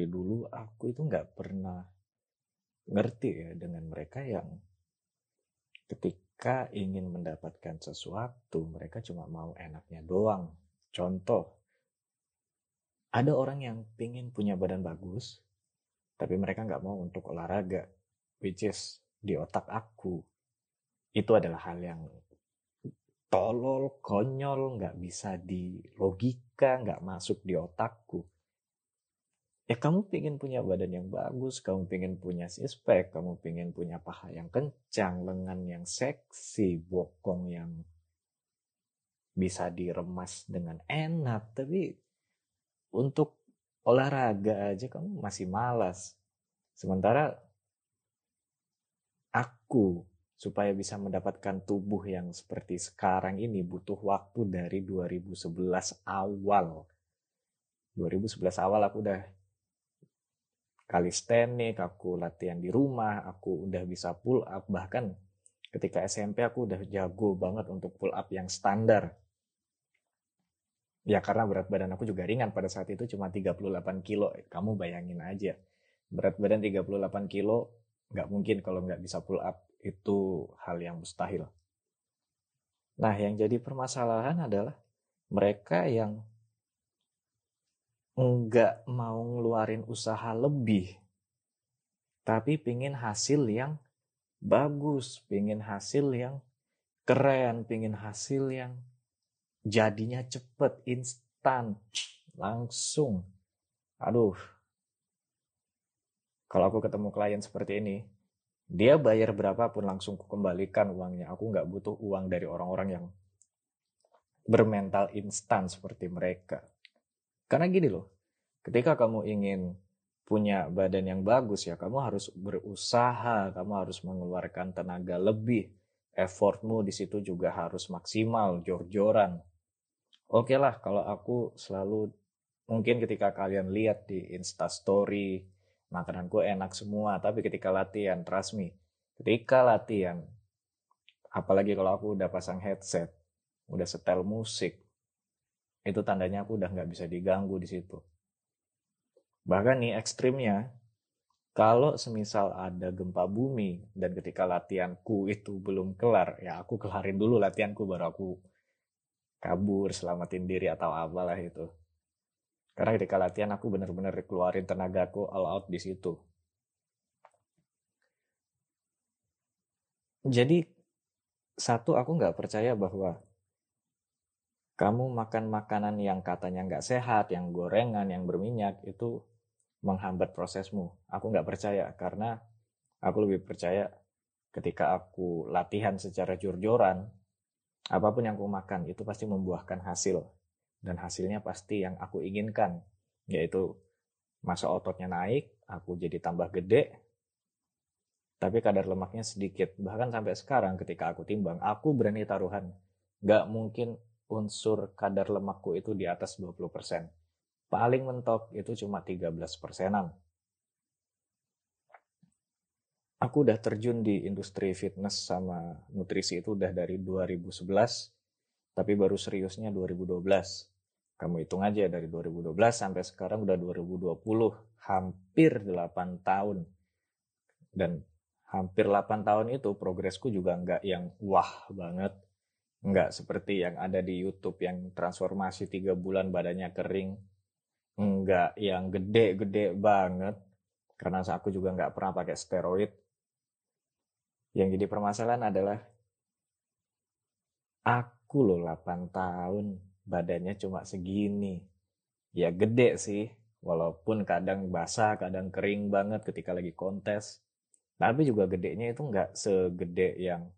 dari dulu aku itu nggak pernah ngerti ya dengan mereka yang ketika ingin mendapatkan sesuatu mereka cuma mau enaknya doang. Contoh, ada orang yang pingin punya badan bagus, tapi mereka nggak mau untuk olahraga, which is di otak aku itu adalah hal yang tolol, konyol, nggak bisa di logika, nggak masuk di otakku. Ya kamu pengen punya badan yang bagus, kamu pengen punya sispek, kamu pengen punya paha yang kencang, lengan yang seksi, bokong yang bisa diremas dengan enak, tapi untuk olahraga aja kamu masih malas. Sementara aku supaya bisa mendapatkan tubuh yang seperti sekarang ini butuh waktu dari 2011 awal. 2011 awal aku udah kalistenik, aku latihan di rumah, aku udah bisa pull up, bahkan ketika SMP aku udah jago banget untuk pull up yang standar. Ya karena berat badan aku juga ringan pada saat itu cuma 38 kilo, kamu bayangin aja. Berat badan 38 kilo, nggak mungkin kalau nggak bisa pull up itu hal yang mustahil. Nah, yang jadi permasalahan adalah mereka yang nggak mau ngeluarin usaha lebih, tapi pingin hasil yang bagus, pingin hasil yang keren, pingin hasil yang jadinya cepet, instan, langsung. Aduh, kalau aku ketemu klien seperti ini, dia bayar berapapun langsung kembalikan uangnya. Aku nggak butuh uang dari orang-orang yang bermental instan seperti mereka. Karena gini loh, ketika kamu ingin punya badan yang bagus ya, kamu harus berusaha, kamu harus mengeluarkan tenaga lebih. Effortmu di situ juga harus maksimal, jor-joran. Oke lah, kalau aku selalu mungkin ketika kalian lihat di Instastory, makananku enak semua tapi ketika latihan trust me ketika latihan apalagi kalau aku udah pasang headset udah setel musik itu tandanya aku udah nggak bisa diganggu di situ bahkan nih ekstrimnya kalau semisal ada gempa bumi dan ketika latihanku itu belum kelar ya aku kelarin dulu latihanku baru aku kabur selamatin diri atau apalah itu karena ketika latihan aku benar-benar keluarin tenagaku all out di situ. Jadi satu aku nggak percaya bahwa kamu makan makanan yang katanya nggak sehat, yang gorengan, yang berminyak itu menghambat prosesmu. Aku nggak percaya karena aku lebih percaya ketika aku latihan secara jor-joran, apa pun yang aku makan itu pasti membuahkan hasil. Dan hasilnya pasti yang aku inginkan yaitu masa ototnya naik aku jadi tambah gede tapi kadar lemaknya sedikit. Bahkan sampai sekarang ketika aku timbang aku berani taruhan. Nggak mungkin unsur kadar lemakku itu di atas 20% paling mentok itu cuma 13 persenan aku udah terjun di industri fitness sama nutrisi itu udah dari 2011 tapi baru seriusnya 2012 kamu hitung aja dari 2012 sampai sekarang udah 2020, hampir 8 tahun. Dan hampir 8 tahun itu progresku juga nggak yang wah banget. Nggak seperti yang ada di YouTube yang transformasi 3 bulan badannya kering. Nggak yang gede-gede banget. Karena aku juga nggak pernah pakai steroid. Yang jadi permasalahan adalah aku loh 8 tahun badannya cuma segini. Ya gede sih, walaupun kadang basah, kadang kering banget ketika lagi kontes. Tapi juga gedenya itu nggak segede yang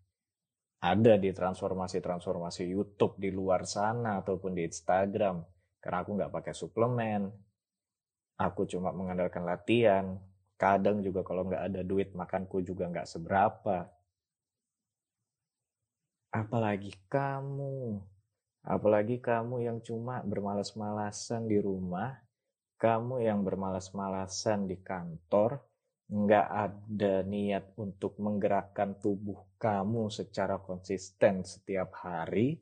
ada di transformasi-transformasi YouTube di luar sana ataupun di Instagram. Karena aku nggak pakai suplemen, aku cuma mengandalkan latihan. Kadang juga kalau nggak ada duit makanku juga nggak seberapa. Apalagi kamu Apalagi kamu yang cuma bermalas-malasan di rumah, kamu yang bermalas-malasan di kantor, nggak ada niat untuk menggerakkan tubuh kamu secara konsisten setiap hari,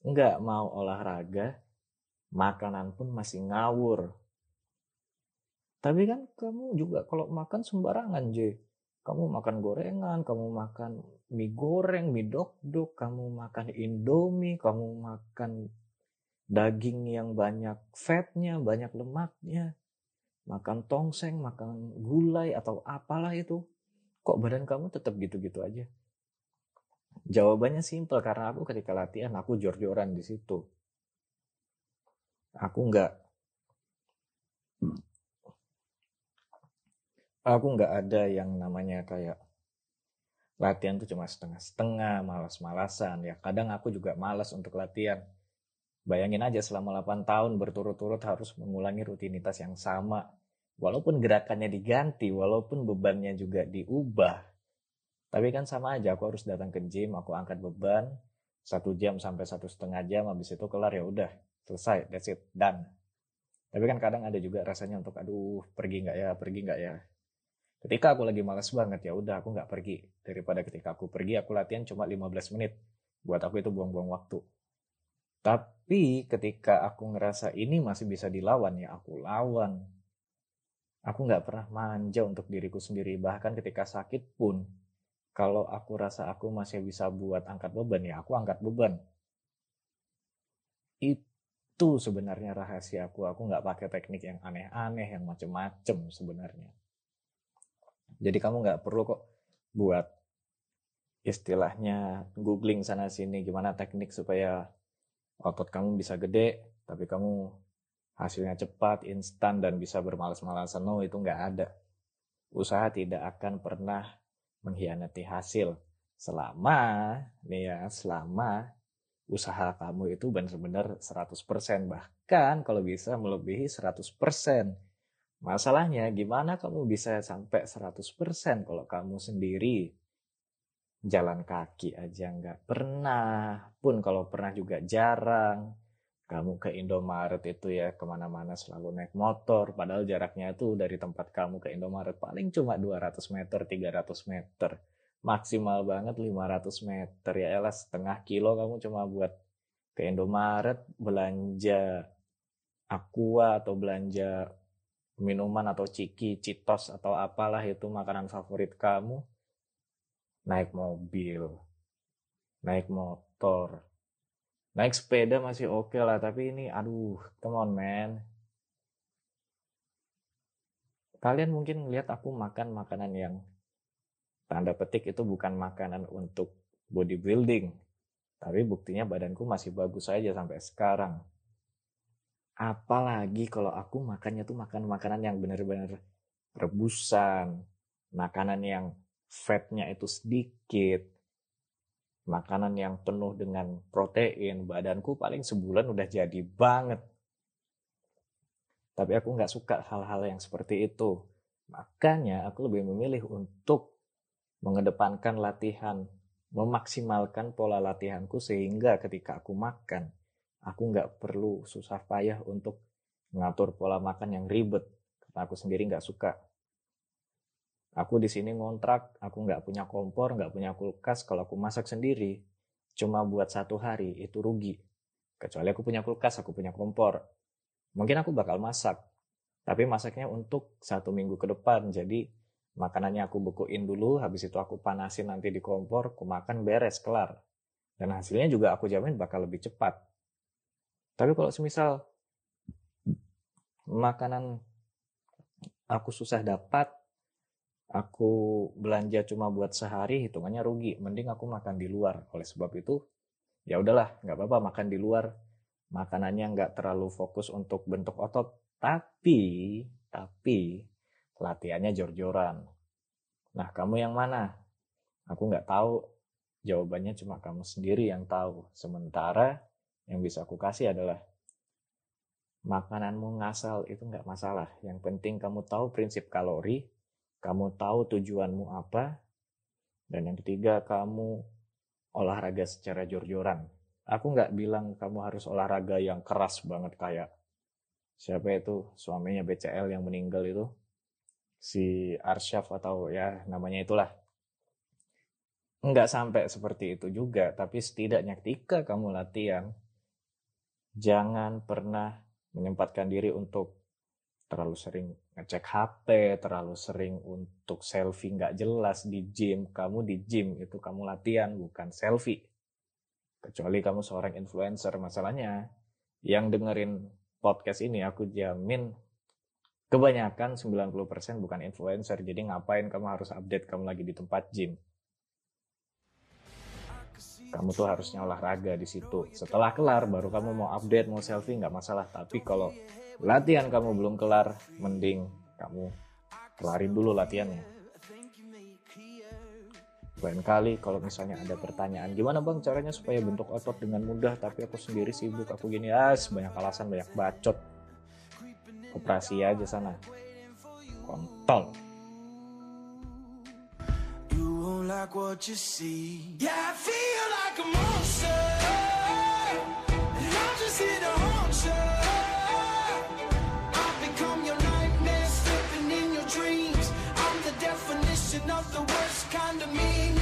nggak mau olahraga, makanan pun masih ngawur. Tapi kan kamu juga kalau makan sembarangan, J. Kamu makan gorengan, kamu makan mie goreng, mie dok-dok, kamu makan indomie, kamu makan daging yang banyak fatnya, banyak lemaknya, makan tongseng, makan gulai atau apalah itu. Kok badan kamu tetap gitu-gitu aja? Jawabannya simpel karena aku ketika latihan aku jor-joran di situ. Aku nggak aku nggak ada yang namanya kayak latihan tuh cuma setengah-setengah, malas-malasan. Ya kadang aku juga malas untuk latihan. Bayangin aja selama 8 tahun berturut-turut harus mengulangi rutinitas yang sama. Walaupun gerakannya diganti, walaupun bebannya juga diubah. Tapi kan sama aja, aku harus datang ke gym, aku angkat beban, satu jam sampai satu setengah jam, habis itu kelar ya udah selesai, that's it, done. Tapi kan kadang ada juga rasanya untuk aduh pergi nggak ya, pergi nggak ya. Ketika aku lagi malas banget ya udah aku nggak pergi. Daripada ketika aku pergi aku latihan cuma 15 menit. Buat aku itu buang-buang waktu. Tapi ketika aku ngerasa ini masih bisa dilawan ya aku lawan. Aku nggak pernah manja untuk diriku sendiri. Bahkan ketika sakit pun, kalau aku rasa aku masih bisa buat angkat beban ya aku angkat beban. Itu sebenarnya rahasia aku. Aku nggak pakai teknik yang aneh-aneh, yang macem-macem sebenarnya. Jadi kamu nggak perlu kok buat istilahnya googling sana sini gimana teknik supaya otot kamu bisa gede, tapi kamu hasilnya cepat, instan dan bisa bermalas-malasan. No, itu nggak ada. Usaha tidak akan pernah mengkhianati hasil selama nih ya, selama usaha kamu itu benar-benar 100% bahkan kalau bisa melebihi 100%. Masalahnya gimana kamu bisa sampai 100% kalau kamu sendiri jalan kaki aja nggak pernah pun kalau pernah juga jarang kamu ke Indomaret itu ya ke mana-mana selalu naik motor. Padahal jaraknya itu dari tempat kamu ke Indomaret paling cuma 200 meter 300 meter. Maksimal banget 500 meter. Ya elah setengah kilo kamu cuma buat ke Indomaret belanja aqua atau belanja minuman atau ciki, citos atau apalah itu makanan favorit kamu, naik mobil, naik motor, naik sepeda masih oke okay lah, tapi ini aduh, come on man. Kalian mungkin lihat aku makan makanan yang tanda petik itu bukan makanan untuk bodybuilding, tapi buktinya badanku masih bagus saja sampai sekarang. Apalagi kalau aku makannya tuh makan makanan yang benar-benar rebusan, makanan yang fatnya itu sedikit, makanan yang penuh dengan protein, badanku paling sebulan udah jadi banget. Tapi aku nggak suka hal-hal yang seperti itu. Makanya aku lebih memilih untuk mengedepankan latihan, memaksimalkan pola latihanku sehingga ketika aku makan, aku nggak perlu susah payah untuk mengatur pola makan yang ribet karena aku sendiri nggak suka. Aku di sini ngontrak, aku nggak punya kompor, nggak punya kulkas. Kalau aku masak sendiri, cuma buat satu hari itu rugi. Kecuali aku punya kulkas, aku punya kompor. Mungkin aku bakal masak, tapi masaknya untuk satu minggu ke depan. Jadi makanannya aku bekuin dulu, habis itu aku panasin nanti di kompor, aku makan beres, kelar. Dan hasilnya juga aku jamin bakal lebih cepat. Tapi kalau semisal makanan aku susah dapat, aku belanja cuma buat sehari, hitungannya rugi. Mending aku makan di luar. Oleh sebab itu, ya udahlah, nggak apa-apa makan di luar. Makanannya nggak terlalu fokus untuk bentuk otot, tapi tapi latihannya jor-joran. Nah, kamu yang mana? Aku nggak tahu. Jawabannya cuma kamu sendiri yang tahu. Sementara yang bisa aku kasih adalah makananmu ngasal itu nggak masalah. Yang penting kamu tahu prinsip kalori, kamu tahu tujuanmu apa, dan yang ketiga kamu olahraga secara jor-joran. Aku nggak bilang kamu harus olahraga yang keras banget kayak siapa itu suaminya BCL yang meninggal itu. Si Arsyaf atau ya namanya itulah. Nggak sampai seperti itu juga tapi setidaknya ketika kamu latihan jangan pernah menyempatkan diri untuk terlalu sering ngecek HP, terlalu sering untuk selfie nggak jelas di gym. Kamu di gym itu kamu latihan bukan selfie. Kecuali kamu seorang influencer. Masalahnya yang dengerin podcast ini aku jamin kebanyakan 90% bukan influencer. Jadi ngapain kamu harus update kamu lagi di tempat gym. Kamu tuh harusnya olahraga di situ. Setelah kelar baru kamu mau update, mau selfie nggak masalah. Tapi kalau latihan kamu belum kelar, mending kamu kelarin dulu latihannya. Lain kali kalau misalnya ada pertanyaan, gimana bang caranya supaya bentuk otot dengan mudah, tapi aku sendiri sibuk, aku gini, ah banyak alasan, banyak bacot. Operasi aja sana. Kontol. like what you see. Yeah, feel like a monster. And I'm just here to haunt you. I've become your nightmare, slipping in your dreams. I'm the definition of the worst kind of mean.